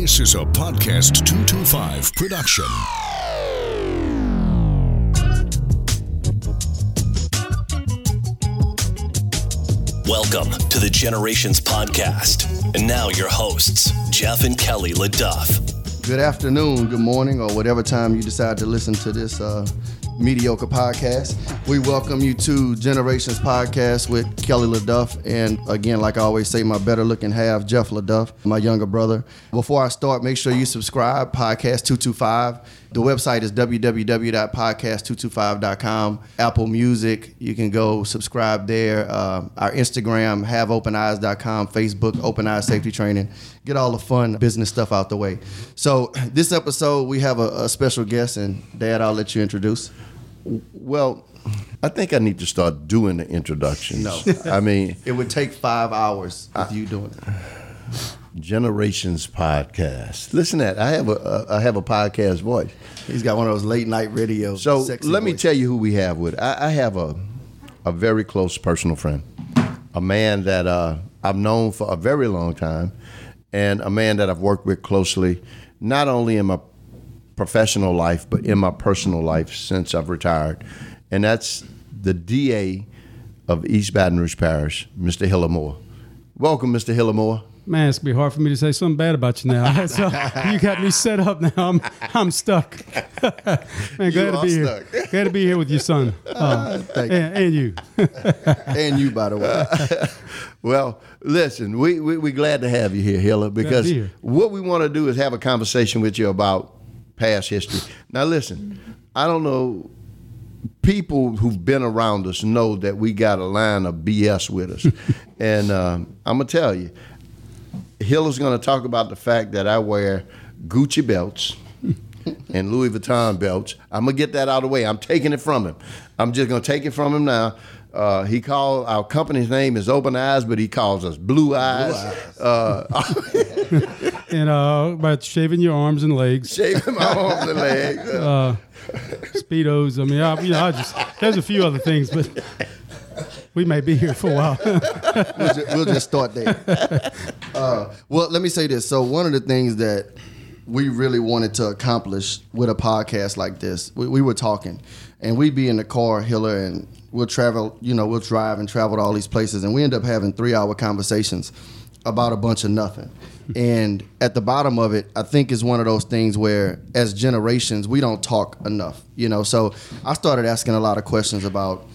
This is a Podcast 225 production. Welcome to the Generations Podcast. And now your hosts, Jeff and Kelly LeDuff. Good afternoon, good morning, or whatever time you decide to listen to this uh, mediocre podcast. We welcome you to Generations Podcast with Kelly LeDuff. And again, like I always say, my better looking half, Jeff LeDuff, my younger brother. Before I start, make sure you subscribe, Podcast 225. The website is www.podcast225.com. Apple Music, you can go subscribe there. Uh, our Instagram, haveopeneyes.com. Facebook, Open Eyes Safety Training. Get all the fun business stuff out the way. So, this episode, we have a, a special guest, and Dad, I'll let you introduce. Well, I think I need to start doing the introductions. No. I mean, It would take five hours with you doing it. Generations podcast. Listen, to that I have a uh, I have a podcast voice. He's got one of those late night radio. So let me tell you who we have with. I, I have a a very close personal friend, a man that uh, I've known for a very long time, and a man that I've worked with closely, not only in my professional life but in my personal life since I've retired, and that's the DA of East Baton Rouge Parish, Mr. Hillar Moore. Welcome, Mr. Hillar Moore. Man, it's gonna be hard for me to say something bad about you now. so you got me set up now. I'm I'm stuck. Man, glad You to are be here. stuck. Glad to be here with your son. Uh, Thank you. and, and you. And you, by the way. Well, listen, we we we glad to have you here, Hillar, because be here. what we want to do is have a conversation with you about past history. Now, listen, I don't know. People who've been around us know that we got a line of BS with us, and um, I'm gonna tell you, Hill is gonna talk about the fact that I wear Gucci belts and Louis Vuitton belts. I'm gonna get that out of the way. I'm taking it from him. I'm just gonna take it from him now. Uh, he called our company's name is Open Eyes, but he calls us Blue Eyes. Uh, And uh, about shaving your arms and legs, shaving my arms and legs. Uh, speedos. I mean, I, you know, I just there's a few other things, but we may be here for a while. we'll, just, we'll just start there. Uh, well, let me say this. So, one of the things that we really wanted to accomplish with a podcast like this, we, we were talking, and we'd be in the car, Hillar, and we'll travel, you know, we'll drive and travel to all these places, and we end up having three hour conversations about a bunch of nothing. and at the bottom of it, I think is one of those things where, as generations, we don't talk enough, you know. So, I started asking a lot of questions about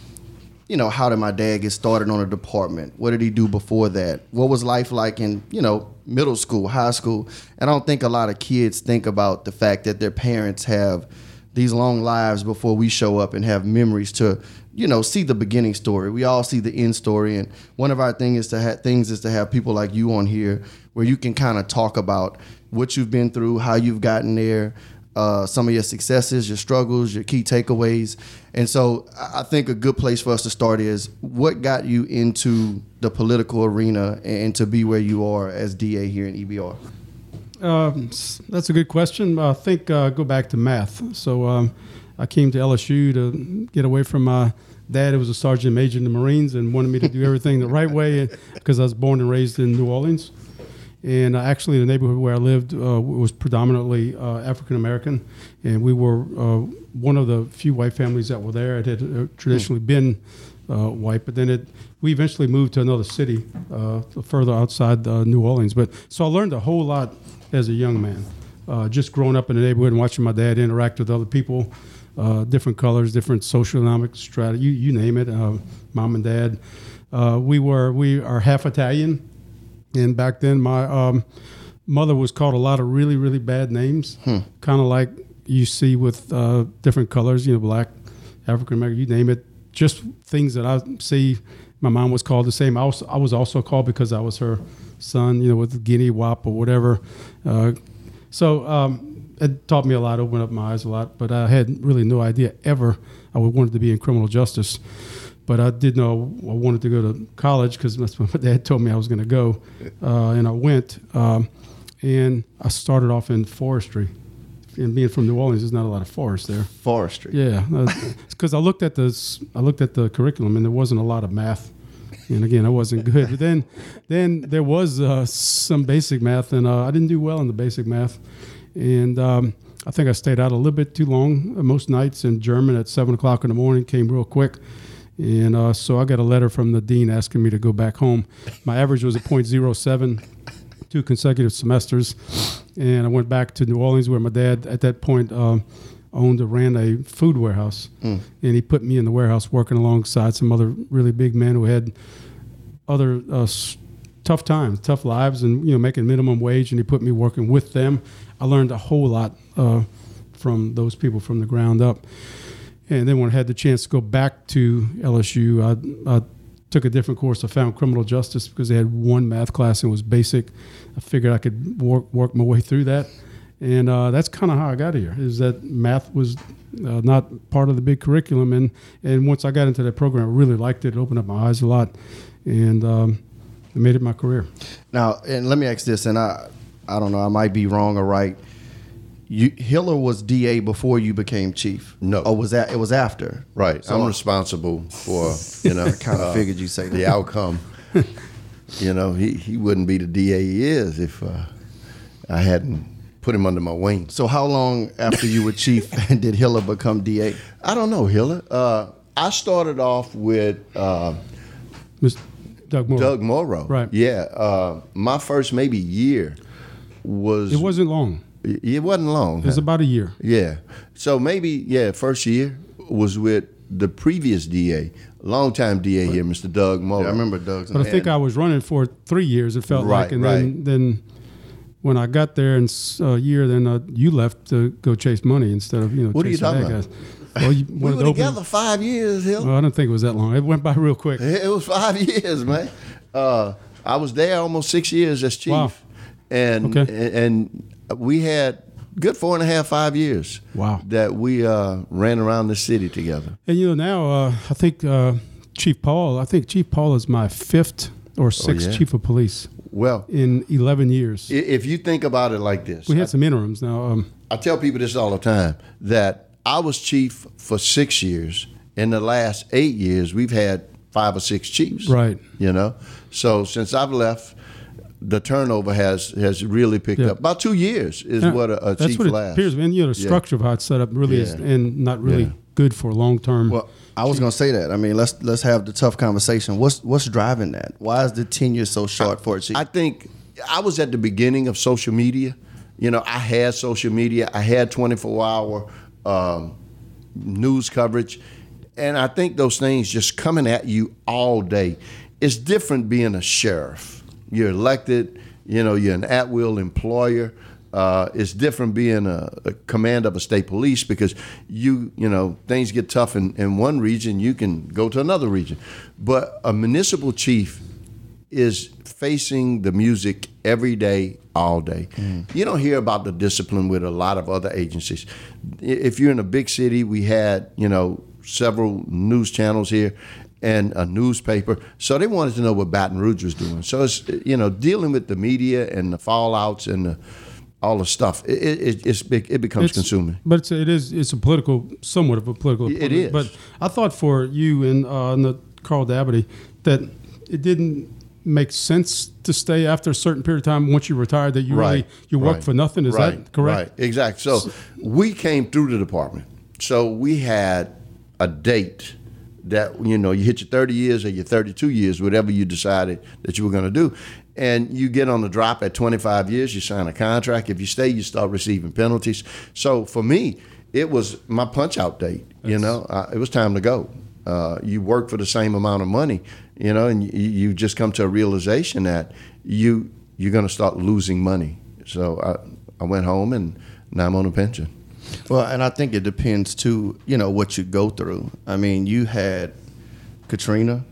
you know, how did my dad get started on a department? What did he do before that? What was life like in, you know, middle school, high school? And I don't think a lot of kids think about the fact that their parents have these long lives before we show up and have memories to, you know, see the beginning story. We all see the end story, and one of our thing is to have things is to have people like you on here where you can kind of talk about what you've been through, how you've gotten there, uh, some of your successes, your struggles, your key takeaways. And so I think a good place for us to start is what got you into the political arena and to be where you are as DA here in EBR? Um, that's a good question. I think uh, go back to math. So um, I came to LSU to get away from my dad, who was a sergeant major in the Marines, and wanted me to do everything the right way because I was born and raised in New Orleans. And uh, actually, the neighborhood where I lived uh, was predominantly uh, African American, and we were uh, one of the few white families that were there. It had uh, traditionally been uh, white, but then it we eventually moved to another city uh, further outside uh, New Orleans. But so I learned a whole lot as a young man, uh, just growing up in the neighborhood and watching my dad interact with other people, uh, different colors, different socioeconomic strata, you you name it. Uh, mom and dad, uh, we were we are half Italian. And back then, my um, mother was called a lot of really, really bad names, kind of like you see with uh, different colors, you know, black, African American, you name it. Just things that I see. My mom was called the same. I was, I was also called because I was her son, you know, with Guinea Wop or whatever. Uh, so um, it taught me a lot, opened up my eyes a lot. But I had really no idea ever I wanted to be in criminal justice. But I did know I wanted to go to college because that's what my dad told me I was going to go, uh, and I went. Um, and I started off in forestry. And being from New Orleans, there's not a lot of forest there. Forestry. Yeah, because I looked at the I looked at the curriculum, and there wasn't a lot of math and again, I wasn't good. But then, then there was uh, some basic math, and uh, I didn't do well in the basic math, and um, I think I stayed out a little bit too long uh, most nights. in German at seven o'clock in the morning came real quick. And uh, so I got a letter from the dean asking me to go back home. My average was a .07, two consecutive semesters, and I went back to New Orleans where my dad at that point um, owned or ran a food warehouse, and he put me in the warehouse working alongside some other really big men who had other uh, tough times, tough lives, and you know making minimum wage, and he put me working with them. I learned a whole lot uh, from those people from the ground up. And then when I had the chance to go back to LSU, I, I took a different course. I found criminal justice because they had one math class and it was basic. I figured I could work work my way through that, and uh, that's kind of how I got here. Is that math was uh, not part of the big curriculum, and and once I got into that program, I really liked it. It opened up my eyes a lot, and um, it made it my career. Now, and let me ask this, and I, I don't know, I might be wrong or right. You Hillar was DA before you became chief. No. or was that it was after? Right. So I'm I- responsible for you know I kind of figured you say the outcome. you know, he, he wouldn't be the DA he is if uh, I hadn't put him under my wing. So how long after you were chief did Hillar become DA? I don't know, Hillar. Uh, I started off with uh, Mr. Doug Moore. Doug Moreau. Right. Yeah. Uh, my first maybe year was It wasn't long. It wasn't long. It was huh? about a year. Yeah. So maybe yeah, first year was with the previous DA, longtime DA here, Mr. Doug Moreau. I remember Doug's. But I think I was running for three years. It felt Right, like, and then then when I got there in s- a year, then uh, you left to go chase money instead of you know. What are you chasing talking about? guys. Well, you We were to open- together five years, Hill. Well, I don't think it was that long. It went by real quick. It was five years, man. Uh, I was there almost six years as chief, Wow. and Okay. and we had good four and a half, five years. Wow. that we uh, ran around the city together. And you know now, uh, I think uh, Chief Paul. I think Chief Paul is my fifth or sixth Oh, yeah? chief of police Well, in eleven years. if you think about it like this, we had some interims now. Um, I tell people this all the time that I was chief for six years. In the last eight years, we've had five or six chiefs. Right. You know, so since I've left, the turnover has has really picked Yeah. up. About two years is Yeah, what a, a that's chief what it lasts. appears. And you know, the Yeah. structure of how it's set up really is, and not really Yeah. good for long term. Well, I was gonna say that. I mean, let's let's have the tough conversation. What's what's driving that? Why is the tenure so short for a chief? I think I was at the beginning of social media. You know, I had social media. I had 24 hour um, news coverage. And I think those things just coming at you all day. It's different being a sheriff. You're elected, you know, you're an at will employer. Uh, it's different being a, a command of a state police because you, you know, things get tough in, in one region, you can go to another region. But a municipal chief is facing the music every day, all day. You don't hear about the discipline with a lot of other agencies. If you're in a big city, we had, you know, several news channels here and a newspaper. So they wanted to know what Baton Rouge was doing. So it's, you know, dealing with the media and the fallouts and the, all the stuff, it, it, it's, it becomes It's- consuming. But it's, it is it's a political, somewhat of a political. It appointment. But I thought for you and, uh, and the Carl Dabadie that it didn't make sense to stay after a certain period of time once you retired. That you really you work right. for nothing. Is right, that correct? Right, exactly. So we came through the department. So we had a date that you know you hit your 30 years or your 32 years, whatever you decided that you were going to do, and you get on the drop at 25 years. You sign a contract. If you stay, you start receiving penalties. So for me, it was my punch out date. You know, uh, it was time to go. Uh, you work for the same amount of money, you know, and you, you just come to a realization that you you're going to start losing money. So I, I went home and now I'm on a pension. Well, and I think it depends too, you know, what you go through. I mean, you had Katrina,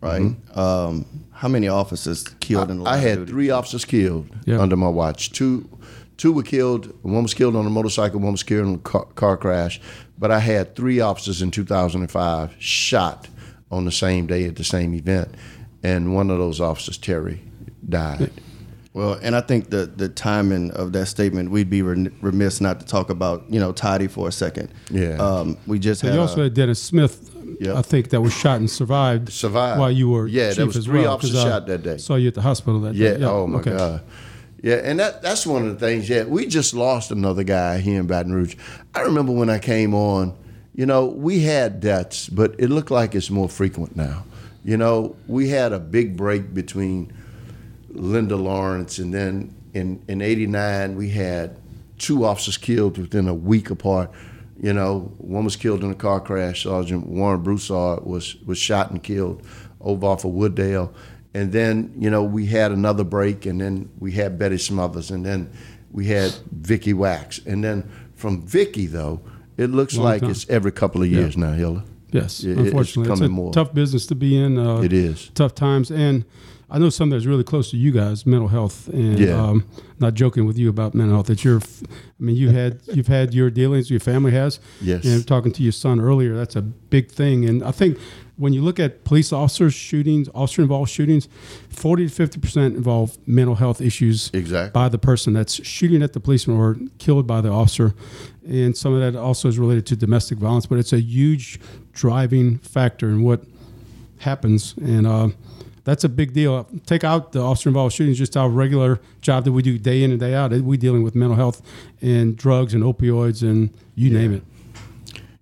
right? Um, how many officers killed in the Mm-hmm. I had duty? three officers killed Yeah. under my watch. Two, two were killed. One was killed on a motorcycle. One was killed in a car, car crash. But I had three officers in 2005 shot on the same day at the same event, and one of those officers, Terry, died. Well, and I think the the timing of that statement, we'd be remiss not to talk about, you know, Toddy for a second. Yeah. Um, we just But had you a- also had Dennis Smith Yep. I think, that was shot and survived. Survived. while you were Yeah, chief there was as three well, officers 'cause I shot that day. Saw you at the hospital that Yeah. day. Oh my okay. God. Yeah, and that that's one of the things. Yeah, we just lost another guy here in Baton Rouge. I remember when I came on. You know, we had deaths, but it looked like it's more frequent now. You know, we had a big break between Linda Lawrence, and then in in '89 we had two officers killed within a week apart. You know, one was killed in a car crash. Sergeant Warren Broussard was was shot and killed over off of Wooddale, and then you know we had another break, and then we had Betty Smothers, and then we had Vicky Wax, and then from Vicky though, it looks Long like time. it's every couple of years now, Hilda. Yes, It- unfortunately, it's, coming a more. tough business to be in. Uh, It is. tough times, and I know something that's really close to you guys, mental health. And Yeah. um, not joking with you about mental health. That you're, I mean, you had you've had your dealings, your family has. Yes. And talking to your son earlier, that's a big thing. And I think when you look at police officers shootings, officer involved shootings, forty to fifty percent involve mental health issues Exactly. by the person that's shooting at the policeman or killed by the officer. And some of that also is related to domestic violence, but it's a huge driving factor in what happens. And uh, that's a big deal. Take out the officer involved shootings, just our regular job that we do day in and day out. We dealing with mental health and drugs and opioids and you name it.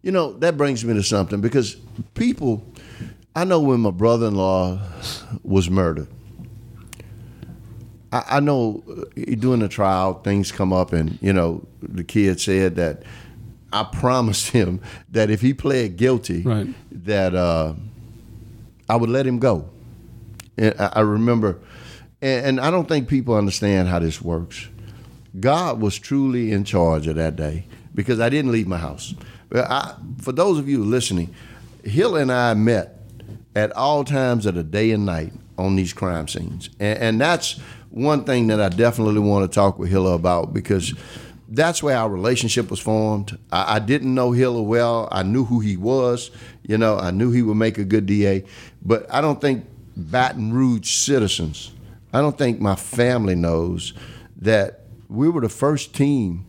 You know, that brings me to something because people, I know when my brother in law was murdered, I, I know uh, during the trial, things come up, and, you know, the kid said that I promised him that if he pled guilty, Right. that uh, I would let him go. And I, remember, and, I don't think people understand how this works. God was truly in charge of that day because I didn't leave my house. I, for those of you listening, Hill and I met at all times of the day and night on these crime scenes, and, and that's one thing that I definitely want to talk with Hillar about because that's where our relationship was formed. I, I didn't know Hillar well. I knew who he was. You know, I knew he would make a good DA, but I don't think Baton Rouge citizens, I don't think my family knows that we were the first team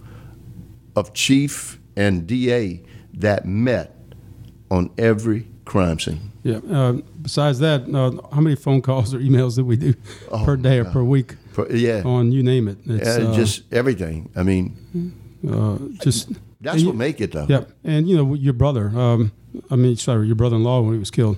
of chief and DA that met on every crime scene. Yeah. Uh, besides that, uh, how many phone calls or emails did we do per day or per week For- yeah, on you name it? It's uh, just everything. I mean, uh, just that's and what you- make it though. Yep, and you know your brother. Um, I mean, sorry, your brother-in-law when he was killed.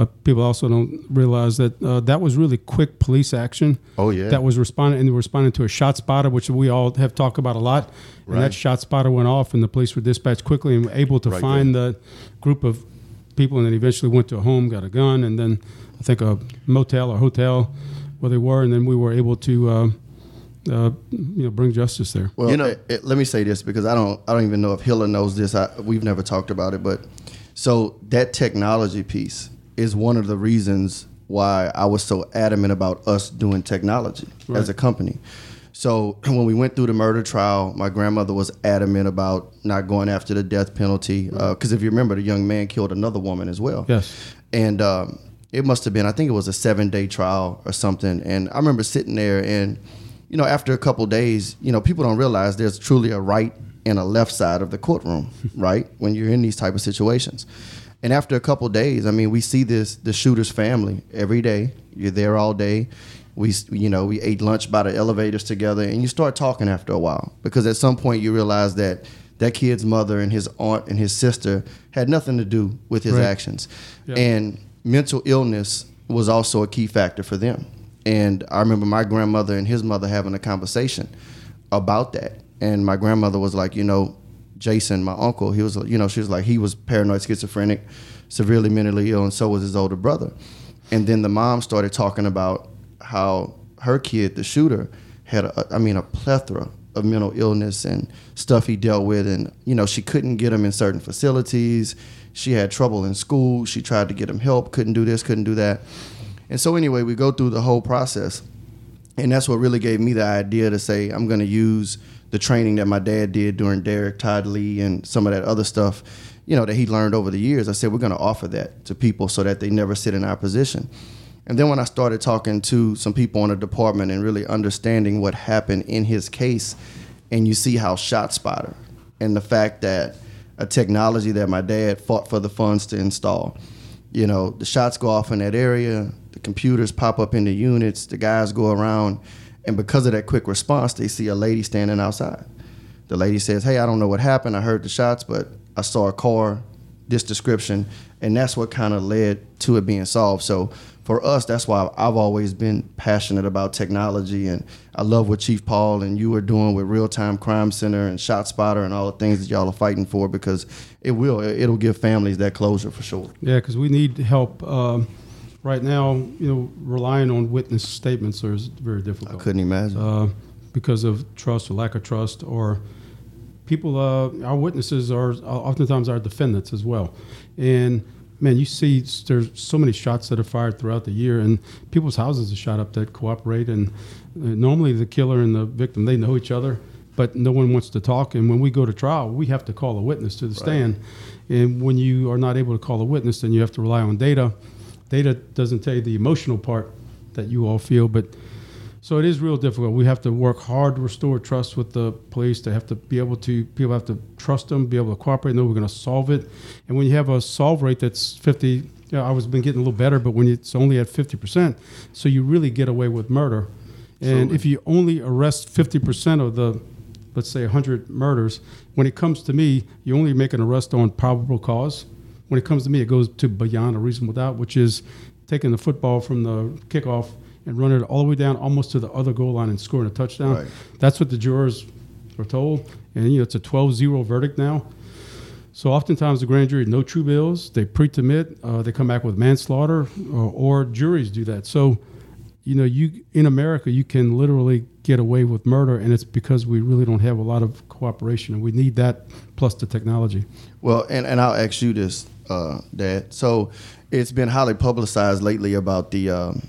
Uh, people also don't realize that uh, that was really quick police action. Oh, yeah. that was responding and they were responding to a shot spotter, which we all have talked about a lot. And Right. that shot spotter went off, and the police were dispatched quickly and were able to Right find the group of people, and then eventually went to a home, got a gun, and then I think a motel or hotel where they were, and then we were able to. Uh, uh, you know, bring justice there. Well, You know- eh, eh, let me say this because I don't I don't even know if Hillar knows this. I, we've never talked about it, but so that technology piece is one of the reasons why I was so adamant about us doing technology as a company. So when we went through the murder trial, my grandmother was adamant about not going after the death penalty because if you remember, the young man killed another woman as well. Yes. And um, it must have been, I think it was a seven day trial or something. And I remember sitting there and, you know, after a couple days, you know, people don't realize there's truly a right and a left side of the courtroom, right? When you're in these type of situations. And after a couple days, I mean, we see this, the shooter's family every day. You're there all day. We, you know, we ate lunch by the elevators together and you start talking after a while because at some point you realize that that kid's mother and his aunt and his sister had nothing to do with his Right. actions. And mental illness was also a key factor for them. And I remember my grandmother and his mother having a conversation about that. And my grandmother was like, you know, Jason, my uncle, he was, you know, she was like, he was paranoid schizophrenic, severely mentally ill, and so was his older brother. And then the mom started talking about how her kid, the shooter, had, a, I mean, a plethora of mental illness and stuff he dealt with. And, you know, she couldn't get him in certain facilities. She had trouble in school. She tried to get him help, couldn't do this, couldn't do that. And so, anyway, we go through the whole process. And that's what really gave me the idea to say, I'm going to use the training that my dad did during Derek Todd Lee and some of that other stuff, you know, that he learned over the years. I said, we're going to offer that to people so that they never sit in our position. And then when I started talking to some people in the department and really understanding what happened in his case, and you see how ShotSpotter and the fact that, a technology that my dad fought for the funds to install. You know, the shots go off in that area, the computers pop up in the units, the guys go around, and because of that quick response, they see a lady standing outside. The lady says, Hey, I don't know what happened. I heard the shots, but I saw a car, this description, and that's what kind of led to it being solved. So for us, that's why I've always been passionate about technology, and I love what Chief Paul and you are doing with Real Time Crime Center and ShotSpotter and all the things that y'all are fighting for because it will it'll give families that closure for sure. Yeah, because we need help. Um, right now, you know, relying on witness statements is very difficult. I couldn't imagine. Uh, because of trust or lack of trust, or people, uh, our witnesses are oftentimes our defendants as well. And man, you see there's so many shots that are fired throughout the year, and people's houses are shot up that cooperate. And uh, normally, the killer and the victim they know each other, but no one wants to talk. And when we go to trial, we have to call a witness to the right. stand. And when you are not able to call a witness, then you have to rely on data. Data doesn't tell you the emotional part that you all feel, but so it is real difficult. We have to work hard to restore trust with the police. They have to be able to people have to trust them, be able to cooperate, know we're going to solve it. And when you have a solve rate that's 50, you know, I was been getting a little better, but when it's only at 50 percent, so you really get away with murder. And if you only arrest 50 percent of the, let's say 100 murders, when it comes to me, you only make an arrest on probable cause. When it comes to me, it goes to beyond a reasonable doubt, which is taking the football from the kickoff and running it all the way down almost to the other goal line and scoring a touchdown. Right. That's what the jurors were told. And, you know, it's a 12 0 verdict now. So oftentimes the grand jury, no true bills, they pre-commit, uh, they come back with manslaughter, or, or, juries do that. So, you know, you in America, you can literally get away with murder, and it's because we really don't have a lot of cooperation, and we need that plus the technology. Well, and, and I'll ask you this, uh, Dad. So it's been highly publicized lately about the um,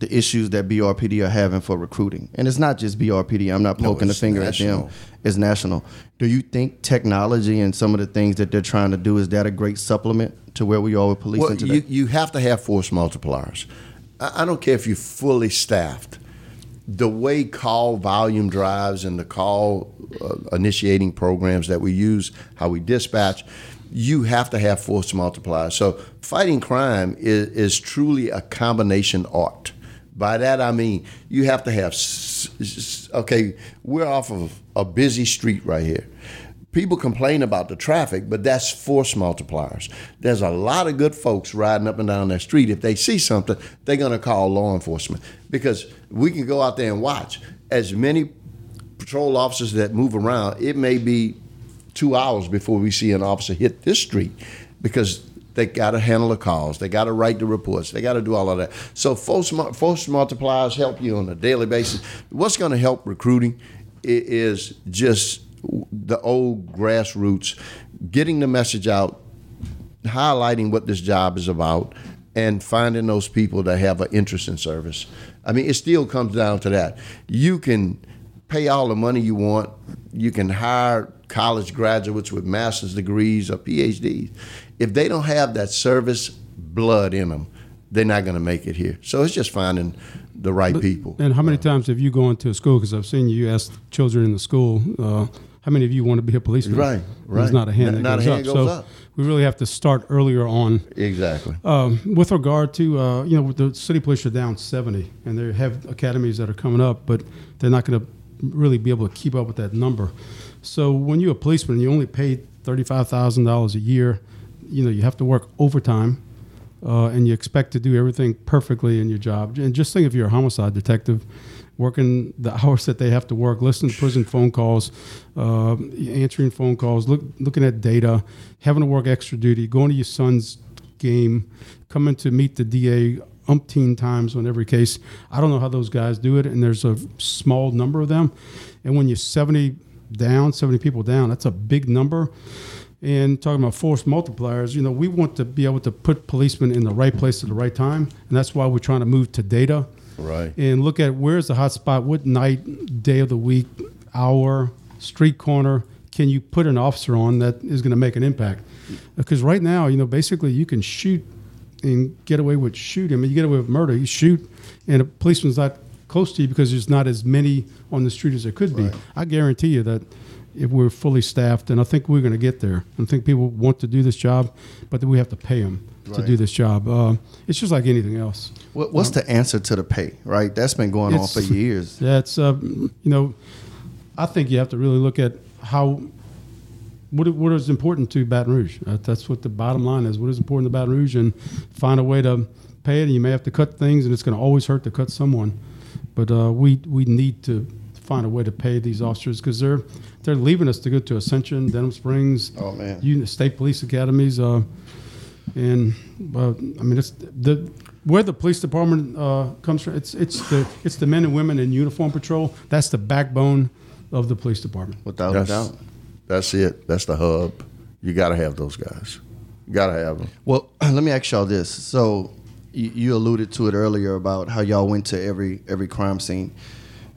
the issues that BRPD are having for recruiting. And it's not just BRPD. I'm not poking no, the finger national. at them. It's national. Do you think technology and some of the things that they're trying to do is that a great supplement to where we are with policing well, today? You, you have to have force multipliers. I, I don't care if you're fully staffed. The way call volume drives and the call uh, initiating programs that we use, how we dispatch, you have to have force multipliers. So fighting crime is, is truly a combination art. By that I mean you have to have. Okay, we're off of a busy street right here. People complain about the traffic, but that's force multipliers. There's a lot of good folks riding up and down that street. If they see something, they're going to call law enforcement because we can go out there and watch as many patrol officers that move around. It may be two hours before we see an officer hit this street because they got to handle the calls. They got to write the reports. They got to do all of that. So force, force multipliers help you on a daily basis. What's going to help recruiting is just the old grassroots, getting the message out, highlighting what this job is about, and finding those people that have an interest in service. I mean, it still comes down to that. You can pay all the money you want. You can hire college graduates with master's degrees or PhDs if they don't have that service blood in them, they're not going to make it here. So it's just finding the right but, people. And how many times have you gone to a school? Because I've seen you ask children in the school, uh, how many of you want to be a policeman? Right, right. There's not a hand not, that goes, up. Goes so up. we really have to start earlier on. Exactly. Um, with regard to, uh, you know, the city police are down 70, and they have academies that are coming up, but they're not going to really be able to keep up with that number. So when you're a policeman, you only pay $35,000 a year you know you have to work overtime, uh, and you expect to do everything perfectly in your job. And just think if you're a homicide detective, working the hours that they have to work, listening to prison phone calls, uh, answering phone calls, look, looking at data, having to work extra duty, going to your son's game, coming to meet the DA umpteen times on every case. I don't know how those guys do it, and there's a small number of them. And when you're 70 down, 70 people down, that's a big number. And talking about force multipliers, you know, we want to be able to put policemen in the right place at the right time, and that's why we're trying to move to data. Right. And look at where's the hot spot, what night, day of the week, hour, street corner can you put an officer on that is going to make an impact? Because right now, you know, basically you can shoot and get away with shooting. I mean, you get away with murder, you shoot, and a policeman's not close to you because there's not as many on the street as there could be. I guarantee you that if we're fully staffed, and I think we're going to get there. I think people want to do this job, but then we have to pay them to do this job. Uh, it's just like anything else. What, what's the answer to the pay? Right, that's been going on for years. That's uh, you know, I think you have to really look at how what what is important to Baton Rouge. Uh, that's what the bottom line is. What is important to Baton Rouge, and find a way to pay it. And you may have to cut things, and it's going to always hurt to cut someone. But uh, we we need to find a way to pay these officers because they're they're leaving us to go to Ascension, Denham Springs, Oh, man. you, state police academies, uh, and uh, I mean it's the where the police department uh, comes from. It's it's the it's the men and women in uniform patrol. That's the backbone of the police department. Without a That's, doubt. that's it. That's the hub. You got to have those guys. You got to have them. Well, let me ask y'all this. So, you, you alluded to it earlier about how y'all went to every every crime scene.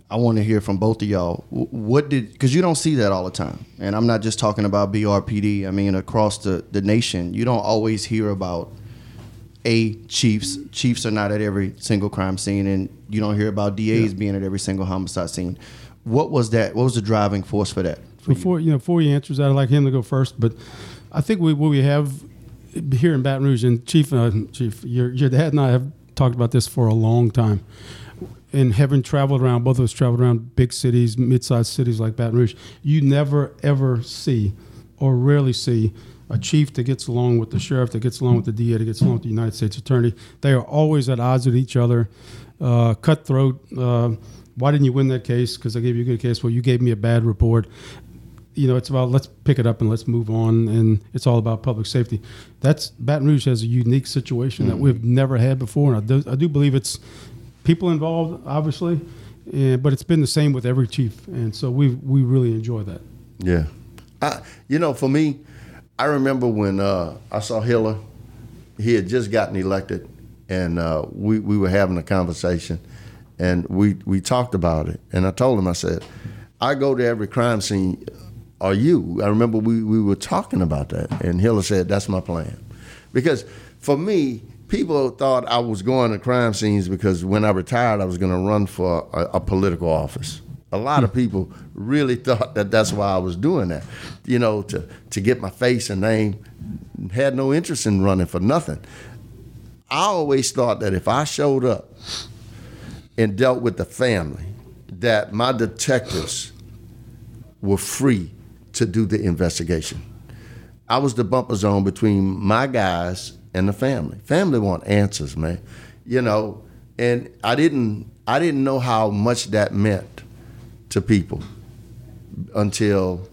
I want to hear from both of y'all. What did because you don't see that all the time, and I'm not just talking about BRPD. I mean, across the the nation, you don't always hear about a chiefs. Chiefs are not at every single crime scene, and you don't hear about DAs being at every single homicide scene. What was that? What was the driving force for that? for you? Before you know, before he answers that, I'd like him to go first. But I think we what we have here in Baton Rouge, and Chief, uh, Chief, your your dad and I have talked about this for a long time. And having traveled around, both of us traveled around big cities, mid-sized cities like Baton Rouge, you never ever see, or rarely see, a chief that gets along with the sheriff, that gets along with the DA, that gets along with the United States Attorney. They are always at odds with each other, uh, cutthroat. Uh, why didn't you win that case? Because I gave you a good case. Well, you gave me a bad report you know, it's about let's pick it up and let's move on, and it's all about public safety. That's Baton Rouge has a unique situation that we've never had before, and I do, I do believe it's people involved, obviously, and, but it's been the same with every chief, and so we we really enjoy that. Yeah. I, you know, for me, I remember when uh, I saw Hillar. He had just gotten elected, and uh, we, we were having a conversation, and we, we talked about it. And I told him, I said, I go to every crime scene. Are you? I remember we, we were talking about that, and Hillar said, That's my plan. Because for me, people thought I was going to crime scenes because when I retired, I was going to run for a, a political office. A lot of hmm. people really thought that that's why I was doing that, you know, to, to get my face and name. Had no interest in running for nothing. I always thought that if I showed up and dealt with the family, that my detectives were free to do the investigation. I was the bumper zone between my guys and the family. Family want answers, man. You know, and I didn't I didn't know how much that meant to people until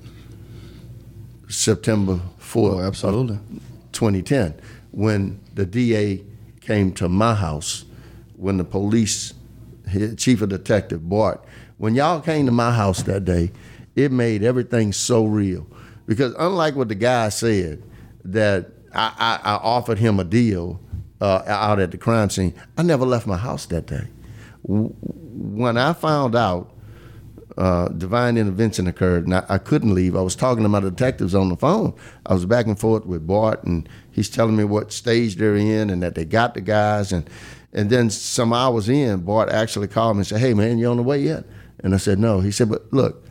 September 4th. Oh, absolutely. 2010 when the DA came to my house when the police his chief of detective Bart when y'all came to my house that day it made everything so real because unlike what the guy said that I, I, I offered him a deal uh, out at the crime scene I never left my house that day when I found out uh, divine intervention occurred, and I, I couldn't leave. I was talking to my detectives on the phone. I was back and forth with Bart, and he's telling me what stage they're in and that they got the guys. And and then some hours in, Bart actually called me and said, "Hey, man, you on the way yet?" And I said, "No." He said, "But look."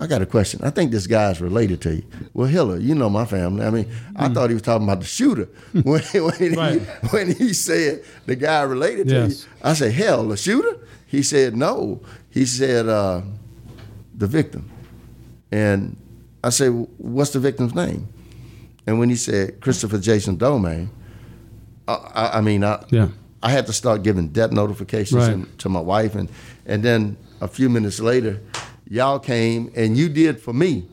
I got a question. I think this guy's related to you. Well, Hillar, you know my family. I mean, I thought he was talking about the shooter when, when, Right. he, when he said the guy related to you. I said, hell, the shooter? He said, no. He said, uh, the victim. And I said, what's the victim's name? And when he said Christopher Jason Domain, I, I, I mean, I, Yeah. I had to start giving death notifications Right. and- to my wife, and and then a few minutes later, y'all came and you did for me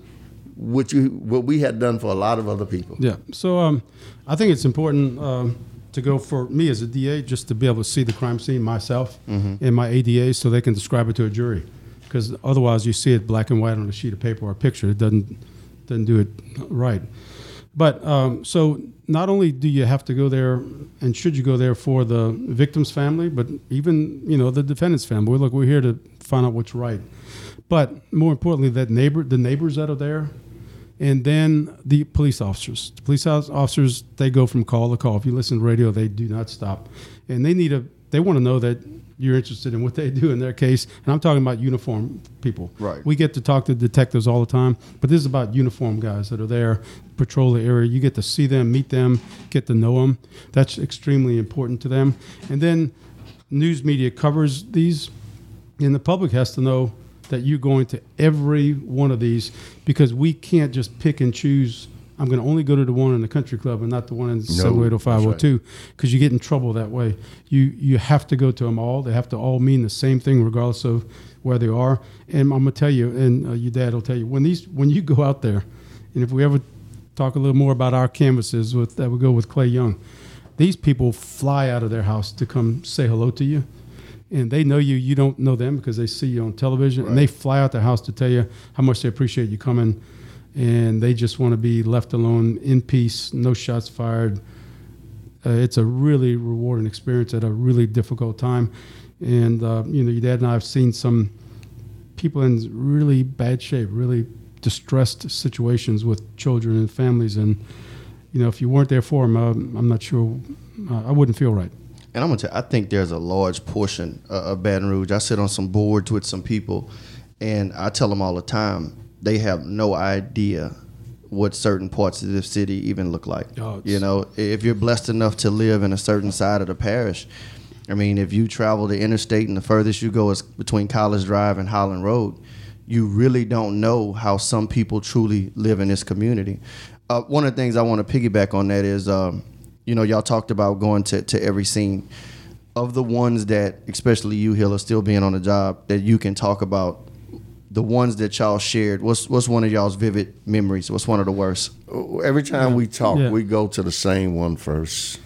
what you what we had done for a lot of other people. Yeah. So um, I think it's important um, to go for me as a DA just to be able to see the crime scene myself in my ADA so they can describe it to a jury. Because otherwise, you see it black and white on a sheet of paper or a picture. It doesn't doesn't do it right. But um, so not only do you have to go there, and should you go there for the victim's family, but even you know the defendant's family. Look, we're here to find out what's right. But more importantly, that neighbor, the neighbors that are there, and then the police officers. The police officers they go from call to call. If you listen to radio, they do not stop, and they need a. They want to know that you're interested in what they do in their case. And I'm talking about uniform people. Right. We get to talk to detectives all the time, but this is about uniform guys that are there, patrol the area. You get to see them, meet them, get to know them. That's extremely important to them. And then news media covers these, and the public has to know that you're going to every one of these because we can't just pick and choose. I'm going to only go to the one in the country club and not the one in 7080502 because you get in trouble that way. You you have to go to them all. They have to all mean the same thing regardless of where they are. And I'm going to tell you, and uh, your dad will tell you when these when you go out there, and if we ever talk a little more about our canvases with that we go with Clay Young, these people fly out of their house to come say hello to you and they know you you don't know them because they see you on television and they fly out their house to tell you how much they appreciate you coming and they just want to be left alone in peace no shots fired. Uh, it's a really rewarding experience at a really difficult time and uh, you know your dad and i have seen some people in really bad shape really distressed situations with children and families and you know if you weren't there for them uh, i'm not sure uh, i wouldn't feel right And I'm gonna tell. I think there's a large portion uh, of Baton Rouge. I sit on some boards with some people, and I tell them all the time they have no idea what certain parts of the city even look like. Oh, you know, if you're blessed enough to live in a certain side of the parish, I mean, if you travel the interstate and the furthest you go is between College Drive and Holland Road, you really don't know how some people truly live in this community. Uh, one of the things I want to piggyback on that is, um, you know, y'all talked about going to, to every scene. Of the ones that, especially you, Hill, are still being on the job, that you can talk about, the ones that y'all shared, what's what's one of y'all's vivid memories? What's one of the worst? Every time we talk, Yeah. we go to the same one first.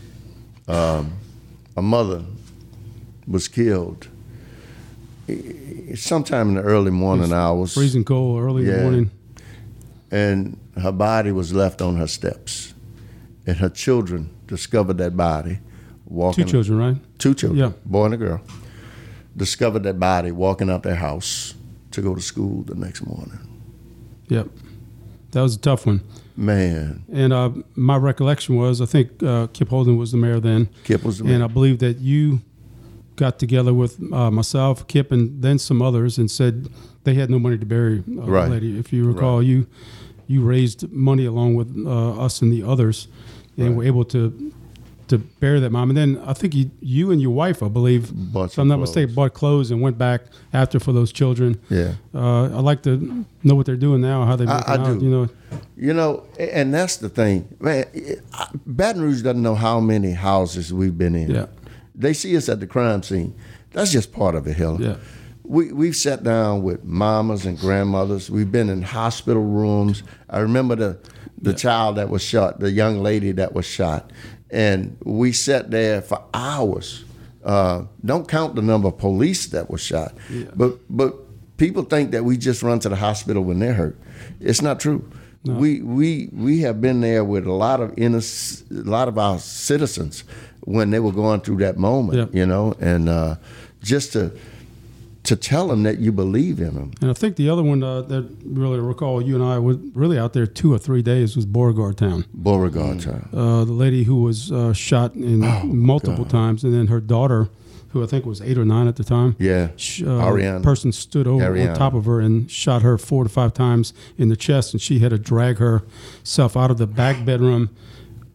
Um, a mother was killed sometime in the early morning hours, freezing cold early Yeah. morning and her body was left on her steps. And her children discovered that body two walking. children right Two children, Yeah. boy and a girl, discovered that body walking out their house to go to school the next morning. Yep. That was a tough one. Man, And uh, my recollection was, I think uh, Kip Holden was the mayor then. Kip was the mayor. And. I believe that you got together with uh, myself, Kip, and then some others and said they had no money to bury uh, Right. the lady. If you recall, you you raised money along with uh, us and the others and were able to to bury that mom. And then I think you, you and your wife, I believe, Bought if some I'm not mistaken, bought clothes and went back after for those children. Yeah. Uh, I'd like to know what they're doing now, how they I- I out. do. You know, You know, and that's the thing, man. Baton Rouge doesn't know how many houses we've been in. Yeah. They see us at the crime scene. That's just part of it, Hill. Yeah. We we've sat down with mamas and grandmothers. We've been in hospital rooms. I remember the the child that was shot, the young lady that was shot, and we sat there for hours. Uh, don't count the number of police that was shot, but but people think that we just run to the hospital when they're hurt. It's not true. We we we have been there with a lot of inner, a lot of our citizens when they were going through that moment, Yeah. you know, and uh, just to to tell them that you believe in them. And I think the other one uh, that really recall you and I were really out there two or three days was Beauregard Town. Beauregard child. Uh, the lady who was uh, shot in Oh, multiple times, and then her daughter, who I think was eight or nine at the time. Yeah, sh- uh, Ariana. person stood over Ariana. on top of her and shot her four to five times in the chest, and she had to drag herself out of the back bedroom,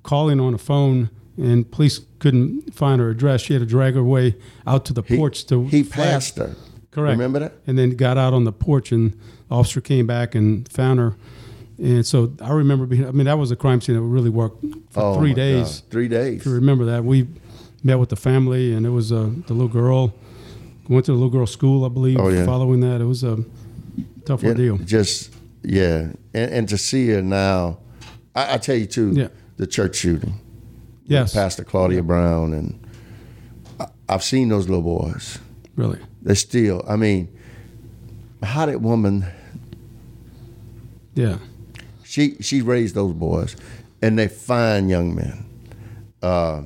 calling on a phone, and police couldn't find her address. She had to drag her way out to the He, porch to he flag- passed her. Correct. Remember that? And then got out on the porch, and the officer came back and found her. And so I remember being, I mean, that was a crime scene that really worked for Oh, three days. God. Three days. If you remember that, we met with the family, and it was uh, the little girl. Went to the little girl school, I believe. Oh, yeah. Following that, it was a tough Yeah, ordeal. Just yeah, and, and to see her now, I, I tell you too. Yeah. The church shooting, Yes, Pastor Claudia Brown, and I, I've seen those little boys. really. They still. I mean, how did woman? Yeah, She she raised those boys, and they fine young men. Uh,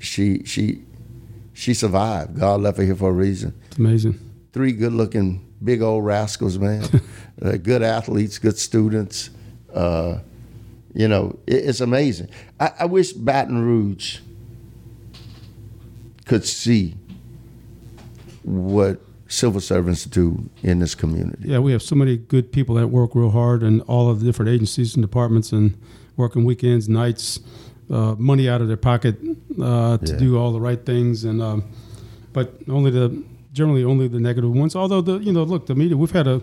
she she she survived. God left her here for a reason. it's amazing. three good looking big old rascals, man. uh, good athletes, good students. Uh, you know, it, it's amazing. I, I wish Baton Rouge could see what civil servants do in this community. Yeah, we have so many good people that work real hard and all of the different agencies and departments and working weekends, nights, uh, money out of their pocket uh, to Yeah. do all the right things. And um, but only the generally only the negative ones. Although the you know look the media we've had a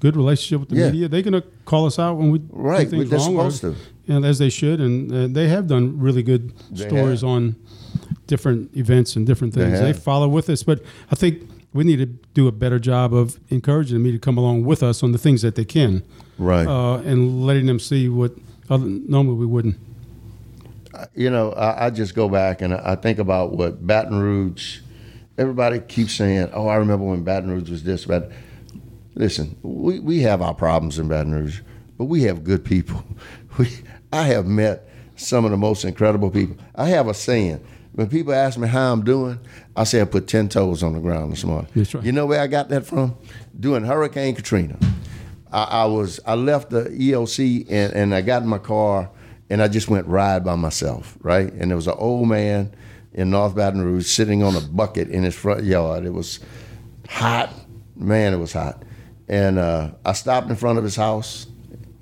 good relationship with the Yeah. media. They're gonna call us out when we Right, do things they're wrong, or- supposed to. and as they should. And uh, they have done really good They stories have. on different events and different things. They, have. follow with us, but I think we need to do a better job of encouraging the media to come along with us on the things that they can, Right. uh, and letting them see what other, normally we wouldn't. you know, I, I just go back and I I think about what Baton Rouge. Everybody keeps saying, "Oh, I remember when Baton Rouge was this." But listen, we, we have our problems in Baton Rouge, but we have good people. We, I have met some of the most incredible people. I have a saying: when people ask me how I'm doing, I say I put ten toes on the ground this morning. That's right. You know where I got that from? Doing Hurricane Katrina. I, I was I left the EOC and, and I got in my car and I just went ride by myself, right? And there was an old man in North Baton Rouge sitting on a bucket in his front yard. It was hot, man, it was hot. And uh, I stopped in front of his house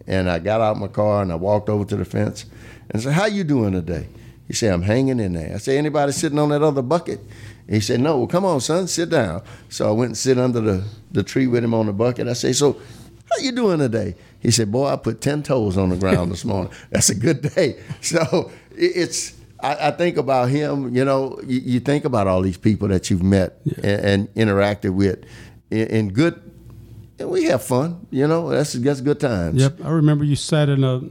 and I got out my car and I walked over to the fence and said, "How you doing today?" He said, "I'm hanging in there." I said, "Anybody sitting on that other bucket?" And he said, "No." Well, come on, son, sit down. So I went and sit under the, the tree with him on the bucket. I say, "So, how you doing today?" He said, "Boy, I put ten toes on the ground this morning. That's a good day." So it's. I, I think about him. You know, you, you think about all these people that you've met and, and interacted with, in, in good. And we have fun. You know, that's that's good times. Yep, I remember you sat in a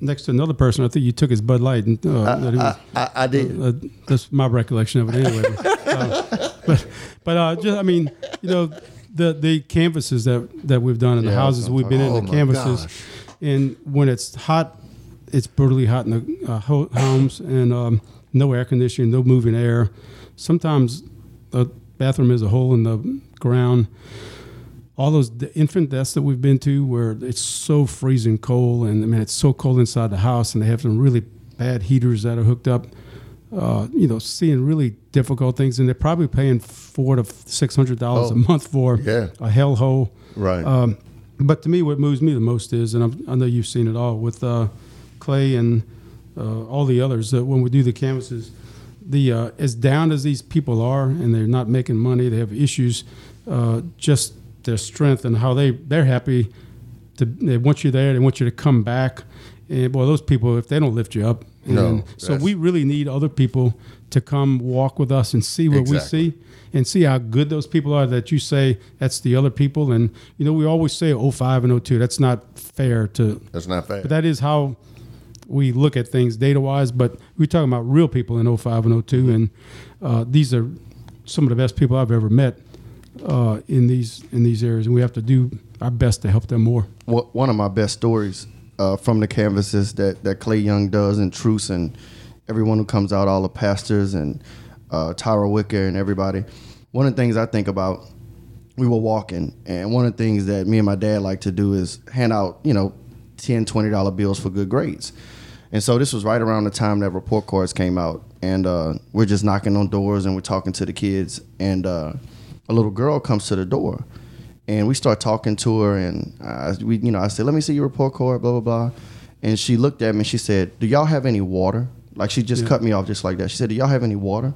next to another person. I think you took his Bud Light, and uh, that he was, I, I, I did. uh, that's my recollection of it anyway. uh, but but uh, just I mean, you know, the the canvases that that we've done in the houses we've been Oh, in, the canvases, gosh. and when it's hot, it's brutally hot in the uh, homes, and um, no air conditioning, no moving air. Sometimes the bathroom is a hole in the ground all those infant deaths that we've been to where it's so freezing cold and I mean it's so cold inside the house and they have some really bad heaters that are hooked up uh, you know seeing really difficult things and they're probably paying four to six hundred dollars Oh, a month for yeah. a hellhole Right. um, but to me what moves me the most is and I'm, i know you've seen it all with uh, clay and uh, all the others that when we do the canvases the uh, as down as these people are and they're not making money they have issues uh, just their strength and how they they're happy to they want you there they want you to come back. And boy those people if they don't lift you up No, so we really need other people to come walk with us and see what Exactly. we see and see how good those people are that you say that's the other people. And you know we always say 05 and 02 that's not fair to That's not fair. but that is how we look at things data wise. But we're talking about real people in 05 and 02, and uh, these are some of the best people I've ever met uh, in these in these areas, and we have to do our best to help them more. One of my best stories uh, from the canvases that, that Clay Young does and Truce and everyone who comes out, all the pastors and uh, Tyra Wicker and everybody. One of the things I think about, we were walking, and one of the things that me and my dad like to do is hand out, you know, 10 $20 bills for good grades. And so this was right around the time that report cards came out, and uh, we're just knocking on doors and we're talking to the kids, and uh, a little girl comes to the door, and we start talking to her, and we, you know, I said, "Let me see your report card," blah blah blah, and she looked at me, and she said, "Do y'all have any water?" Like she just cut me off just like that. She said, "Do y'all have any water?"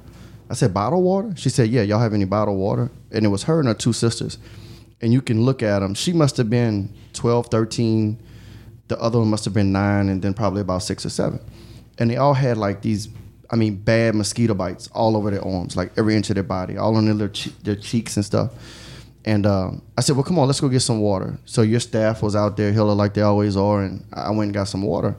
I said, "Bottled water." She said, "Yeah, y'all have any bottled water?" And it was her and her two sisters, and you can look at them. She must have been 12, 13 the other one must have been nine, and then probably about six or seven. And they all had like these, I mean, bad mosquito bites all over their arms, like every inch of their body, all on their little che- their cheeks and stuff. And um, I said, "Well, come on, let's go get some water." So your staff was out there, Hillar, like they always are, and I went and got some water.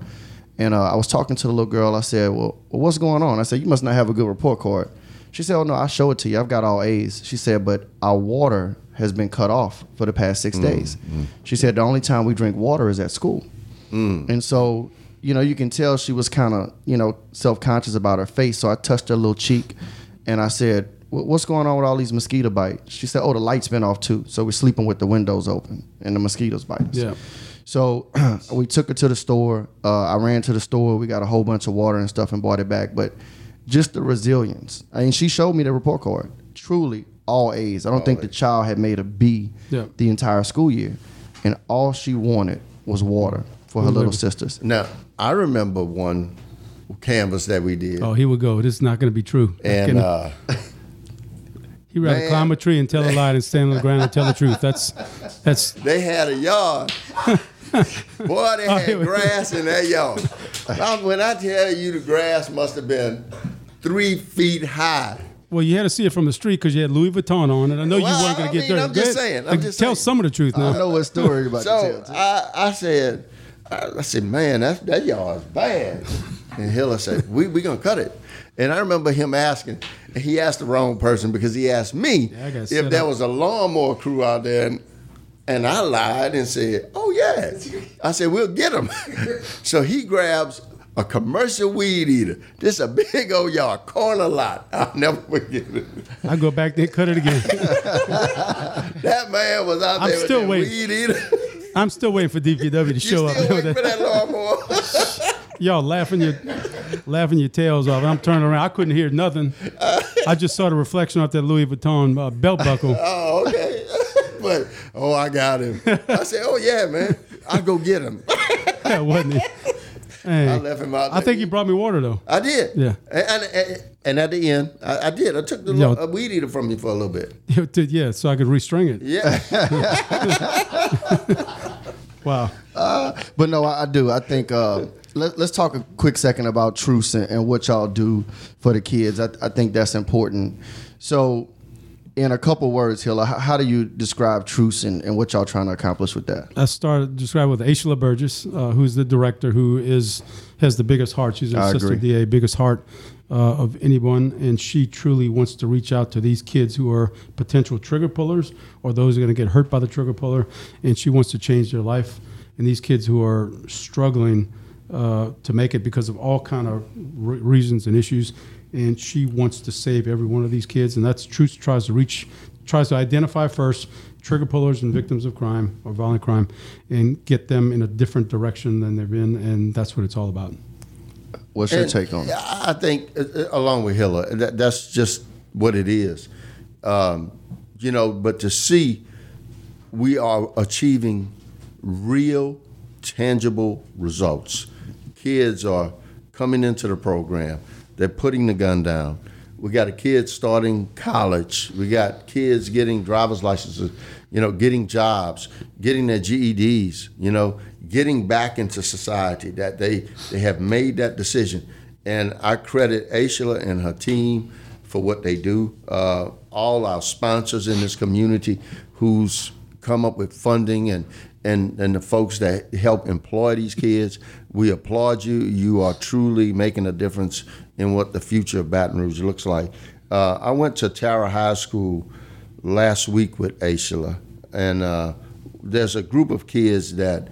And uh, I was talking to the little girl. I said, well, well, what's going on?" I said, "You must not have a good report card." She said, "Oh no, I'll show it to you. I've got all A's." She said, "But our water has been cut off for the past six days." She said, "The only time we drink water is at school." And so, you know, you can tell she was kind of, you know, self conscious about her face. So I touched her little cheek and I said, What's going on with all these mosquito bites? She said, Oh, the light's been off too. So we're sleeping with the windows open and the mosquitoes bite us. Yeah. So we took her to the store. Uh, I ran to the store. We got a whole bunch of water and stuff and brought it back. But just the resilience. I mean, she showed me the report card. Truly, all A's. I don't think the child had made a B Yeah. the entire school year, and all she wanted was water for her little sisters. Now, I remember one canvas that we did. Oh, here we go. This is not going to be true. and Can- uh, he rather man. climb a tree and tell a lie than stand on the ground and tell the truth. That's that's they had a yard. Boy, they Oh, had we- grass in that yard. Now, when I tell you the grass must have been three feet high. well, you had to see it from the street because you had Louis Vuitton on, and I know you weren't going to get mean, dirty. I'm just saying, I'm Like, just tell saying. some of the truth now. I know what story about to So tell. too. I, I said, I, said, man, that that is bad. And Hillar said, we we gonna cut it. And I remember him asking, and he asked the wrong person because he asked me Yeah, if there up. was a lawnmower crew out there, and, and I lied and said, oh yeah. I said we'll get them. so he grabs a commercial weed eater. This is a big old yard, corner lot. I'll never forget it. I go back there, cut it again. That man was out I'm there still with waiting. weed eater. I'm still waiting for DPW to show up. for that lawnmower? Y'all laughing your laughing your tails off. I'm turning around. I couldn't hear nothing. I just saw the reflection off that Louis Vuitton uh, belt buckle. Oh, okay. but oh, I got him. I said, oh yeah, man, I'll go get him. That wasn't it. Hey, I left him out. I there. think you brought me water though. I did. Yeah. And, and, and, at the end, I, I did. I took the Yo. lo- uh, weed eater from you for a little bit. Yeah, so I could restring it. Yeah. Wow. But no, I, I do. I think uh, let, let's talk a quick second about truce and, and what y'all do for the kids. I, I think that's important. So, in a couple words, Hillar, how, how do you describe truce and, and what y'all trying to accomplish with that? I started describe with Aisha Burgess, uh, who's the director, who is has the biggest heart. She's an assistant. DA, biggest heart uh, of anyone, and she truly wants to reach out to these kids who are potential trigger pullers or those who are going to get hurt by the trigger puller, and she wants to change their life. And these kids who are struggling uh, to make it because of all kind of re- reasons and issues, and she wants to save every one of these kids, and that's Truce tries to reach, tries to identify first trigger pullers and victims of crime or violent crime, and get them in a different direction than they've been, and that's what it's all about. What's your take on it? I think, uh, uh, along with Hillar, that, that's just what it is. Um, you know, but to see we are achieving real, tangible results. Kids are coming into the program, they're putting the gun down. We got a kid starting college. We got kids getting driver's licenses, you know, getting jobs, getting their GEDs, you know, getting back into society. That they they have made that decision, and I credit Aisha and her team for what they do. Uh, all our sponsors in this community, who's come up with funding and and and the folks that help employ these kids. We applaud you. You are truly making a difference in what the future of Baton Rouge looks like. Uh, I went to Tara High School last week with Aisha, and uh, there's a group of kids that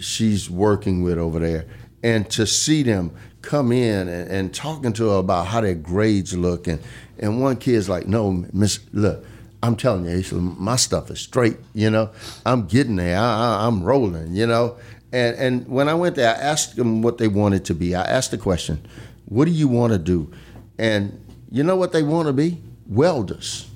she's working with over there, and to see them come in and, and talking to her about how their grades look, and and one kid's like, "No, Miss, look." I'm telling you, my stuff is straight. You know, I'm getting there. I, I, I'm rolling. You know, and and when I went there, I asked them what they wanted to be. I asked the question, "What do you want to do?" And you know what they want to be? Welders.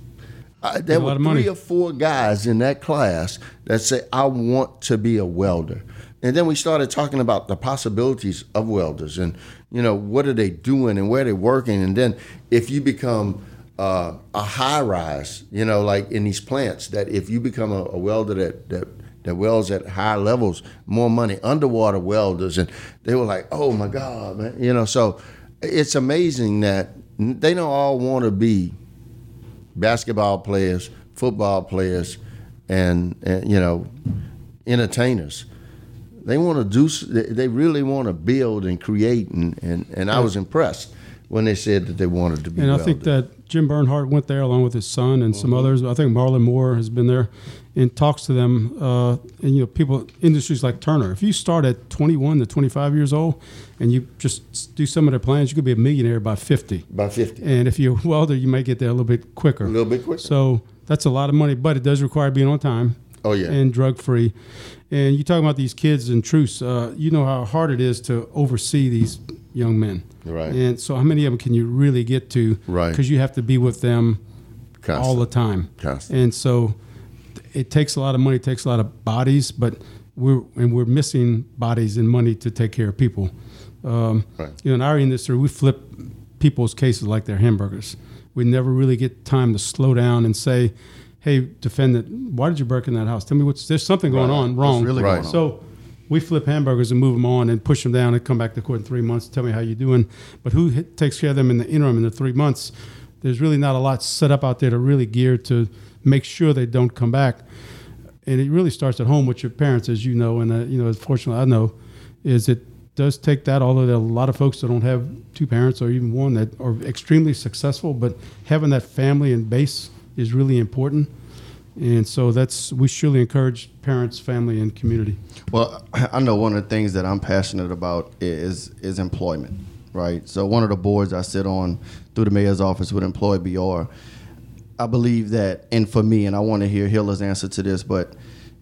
There were of money. three or four guys in that class that said, "I want to be a welder." And then we started talking about the possibilities of welders, and you know what are they doing and where they're working. And then if you become uh, a high rise, you know, like in these plants, that if you become a, a welder that, that that welds at high levels, more money, underwater welders, and they were like, "Oh my God, man!" You know, so it's amazing that they don't all want to be basketball players, football players, and, and you know, entertainers. They want to do. they- really want to build and create, and, and, and I was impressed when they said that they wanted to be. And I think that Jim Bernhard went there along with his son and some others. I think Marlon Moore has been there and talks to them. Uh, and you know, people industries like Turner. If you start at 21 to 25 years old, and you just do some of their plans, you could be a millionaire by 50. by fifty, And if you're a welder, you might get there a little bit quicker. a little bit quicker. So that's a lot of money, but it does require being on time. Oh, yeah. And drug free. And you talking about these kids in truce. Uh, you know how hard it is to oversee these young men. Right. And so, how many of them can you really get to? Right. Because you have to be with them all the time. Constant. And so it takes a lot of money, it takes a lot of bodies, but we're and we're missing bodies and money to take care of people. Um, Right. You know, in our industry, we flip people's cases like they're hamburgers. We never really get time to slow down and say, "Hey, defendant, why did you break in that house? Tell me what's there's something going on wrong." really going Right. on? So we flip hamburgers and move them on and push them down and come back to court in three months. Tell me how you're doing. But who takes care of them in the interim in the three months? There's really not a lot set up out there to really gear to make sure they don't come back. And it really starts at home with your parents, as you know, and uh, you know, fortunately I know, is it does take that. Although there are a lot of folks that don't have two parents or even one that are extremely successful, but having that family and base is really important. And so that's we surely encourage parents, family, and community. Well, I know one of the things that I'm passionate about is is employment, right? So one of the boards I sit on through the mayor's office with Employ BR, I believe that, and for me, and I want to hear Hillar's answer to this, but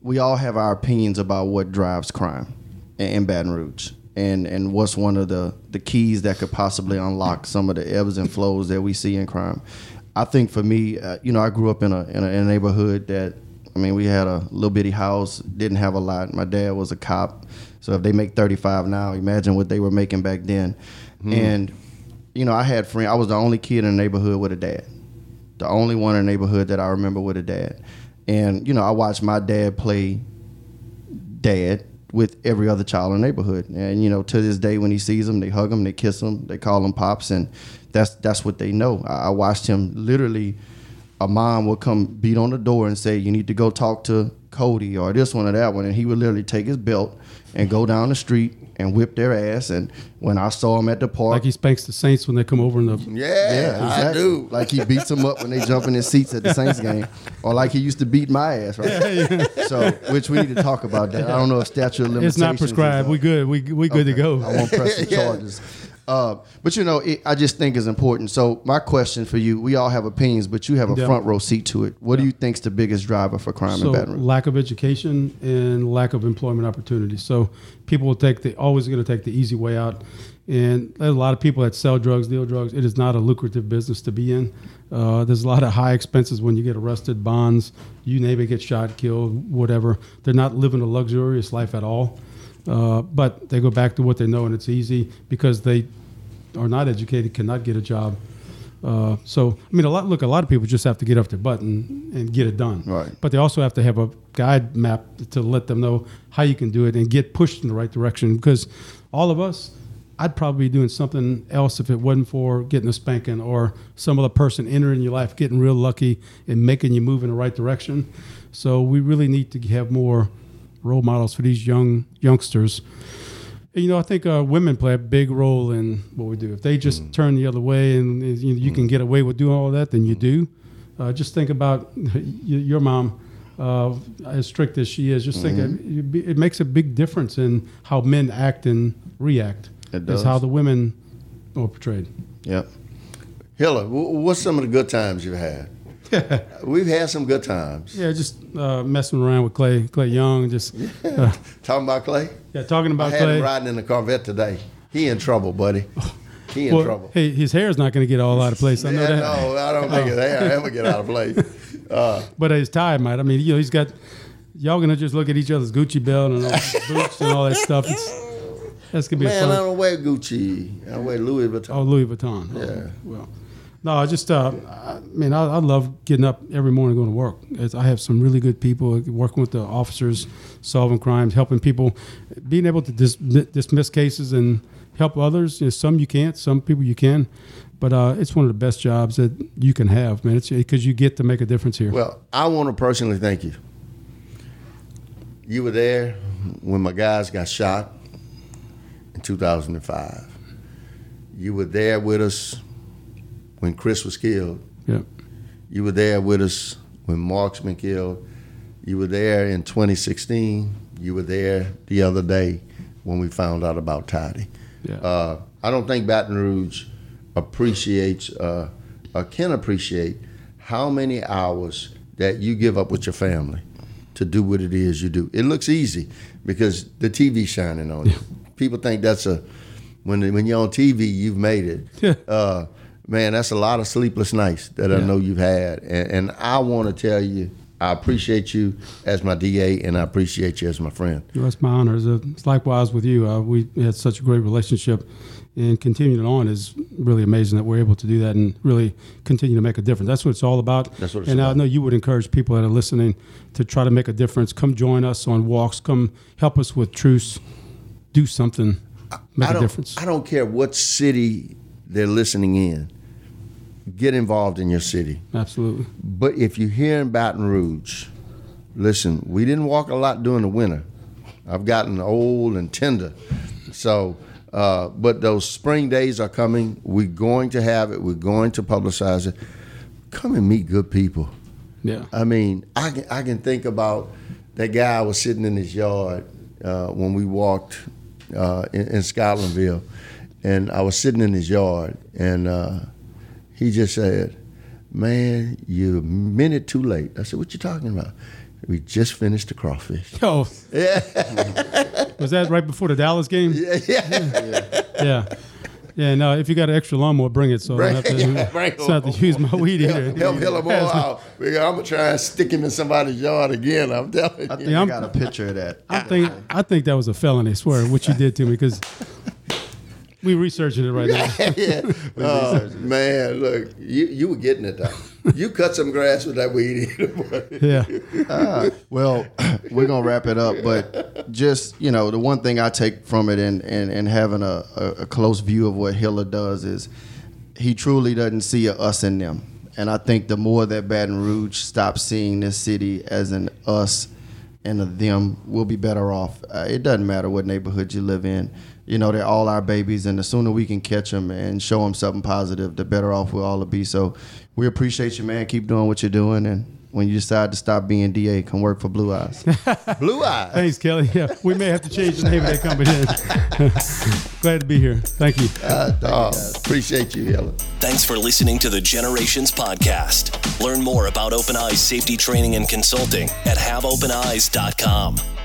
we all have our opinions about what drives crime in, in Baton Rouge. And, and what's one of the, the keys that could possibly unlock some of the ebbs and flows that we see in crime? I think for me, uh, you know, I grew up in a, in a in a neighborhood that I mean, we had a little bitty house, didn't have a lot. My dad was a cop, so if they make 35 now, imagine what they were making back then. And you know, I had friends. I was the only kid in the neighborhood with a dad, the only one in the neighborhood that I remember with a dad. And you know, I watched my dad play dad with every other child in the neighborhood. And you know, to this day, when he sees them, they hug him, they kiss him, they call him pops, and that's that's what they know. I, I watched him literally. A mom would come beat on the door and say, "You need to go talk to Cody or this one or that one," and he would literally take his belt and go down the street and whip their ass. And when I saw him at the park, Like he spanks the Saints when they come over in the. Yeah, yeah, exactly. I do. Like he beats them up when they jump in their seats at the Saints game, or like he used to beat my ass, right? So, which we need to talk about that. I don't know if statute of limitations. It's not prescribed. up. We good. We we good to go. I won't press the charges. Uh, but you know, it, I just think it's important. So my question for you: We all have opinions, but you have a Yeah. front row seat to it. What do you think's the biggest driver for crime in So Baton Rouge? lack of education and lack of employment opportunities. So people will take the always going to take the easy way out, and there's a lot of people that sell drugs, deal drugs. It is not a lucrative business to be in. Uh, there's a lot of high expenses when you get arrested, bonds, you name it, get shot, killed, whatever. They're not living a luxurious life at all. Uh, but they go back to what they know, and it's easy because they are not educated, cannot get a job. Uh, so, I mean, a lot. Look, a lot of people just have to get off their butt and, and get it done. Right. But they also have to have a guide map to let them know how you can do it and get pushed in the right direction. Because all of us, I'd probably be doing something else if it wasn't for getting a spanking or some other person entering your life, getting real lucky and making you move in the right direction. So we really need to have more role models for these young youngsters. And, You know, I think uh, women play a big role in what we do. If they just turn the other way and you, you can get away with doing all that, then you do. Uh, just think about your mom, uh, as strict as she is. Just think it, it it makes a big difference in how men act and react. It Is does. how the women are portrayed. Yep. Hillar, what's some of the good times you've had? We've had some good times. Yeah, just uh, messing around with Clay, Clay Young, just uh, Talking about Clay? yeah, talking about I had Clay. him riding in the Corvette today. He in trouble, buddy. He in Well, trouble. hey, his hair is not going to get all out of place. I know yeah, that. no, I don't think his hair ever get out of place. Uh, But his tie might. I mean, you know, he's got. Y'all gonna just look at each other's Gucci belt and all, boots and all that stuff. It's, that's gonna be fun. man, I don't wear Gucci. I wear Louis Vuitton. Oh, Louis Vuitton. Oh, Yeah. well, no, I just. Uh, I mean, I, I love getting up every morning going to work. It's, I have some really good people working with the officers, solving crimes, helping people, being able to dis- dismiss cases and help others. You know, some you can't, some people you can. But uh, it's one of the best jobs that you can have, man. It's because you get to make a difference here. Well, I want to personally thank you. You were there when my guys got shot in 2005. You were there with us when Chris was killed. yeah. You were there with us when Mark's been killed. You were there in 2016. You were there the other day when we found out about Toddy. Yeah. Uh, I don't think Baton Rouge appreciates uh, or can appreciate how many hours that you give up with your family to do what it is you do. It looks easy because the TV's shining on you. People think that's a when when you're on TV, you've made it. uh, man, that's a lot of sleepless nights that I know you've had, and, and I want to tell you, I appreciate you as my DA, and I appreciate you as my friend. Well, It's my honor. It's, likewise with you. Uh, we had such a great relationship, and continuing on is really amazing that we're able to do that and really continue to make a difference. That's what it's all about. That's what it's and I know you would encourage people that are listening to try to make a difference. Come join us on walks. Come help us with truce. Do something. Make I a don't, difference. I don't care what city they're listening in. Get involved in your city. Absolutely. But if you're here in Baton Rouge, listen, we didn't walk a lot during the winter. I've gotten old and tender. So, uh, but those spring days are coming. We're going to have it. We're going to publicize it. Come and meet good people. Yeah. I mean, I can, I can think about that guy was sitting in his yard uh, when we walked uh, in, in Scotlandville, and I was sitting in his yard, and uh, he just said, "Man, you're a minute too late." I said, "What you talking about?" We just finished the crawfish. Oh. yeah. Was that right before the Dallas game? Yeah, yeah. Yeah. Yeah, no, if you got an extra lawnmower, bring it so I don't have to, Bring- bring so have to use my weed eater. Help Hillable out. I'm gonna try and stick him in somebody's yard again. I'm telling I you. think Yeah, I I'm- got a picture of that. I think I think that was a felony. I swear what you did to me because we researching it right now. yeah. Oh, man, look, you you were getting it though. You cut some grass with that weed eater. boy. Yeah, Well, we're gonna wrap it up, but just you know, the one thing I take from it and and, and having a, a, a close view of what Hillar does is he truly doesn't see a us and them. And I think the more that Baton Rouge stops seeing this city as an us and a them, we'll be better off. Uh, it doesn't matter what neighborhood you live in. You know, they're all our babies, and the sooner we can catch them and show them something positive, the better off we'll all be. So we appreciate you, man. Keep doing what you're doing, and when you decide to stop being DA, come work for Blue Eyes. Blue eyes. thanks, Kelly. Yeah, we may have to change the name of that company. Glad to be here. Thank you. Oh, appreciate you, Helen. Thanks for listening to the Generations Podcast. Learn more about Open Eyes safety training and consulting at haveopeneyes.com.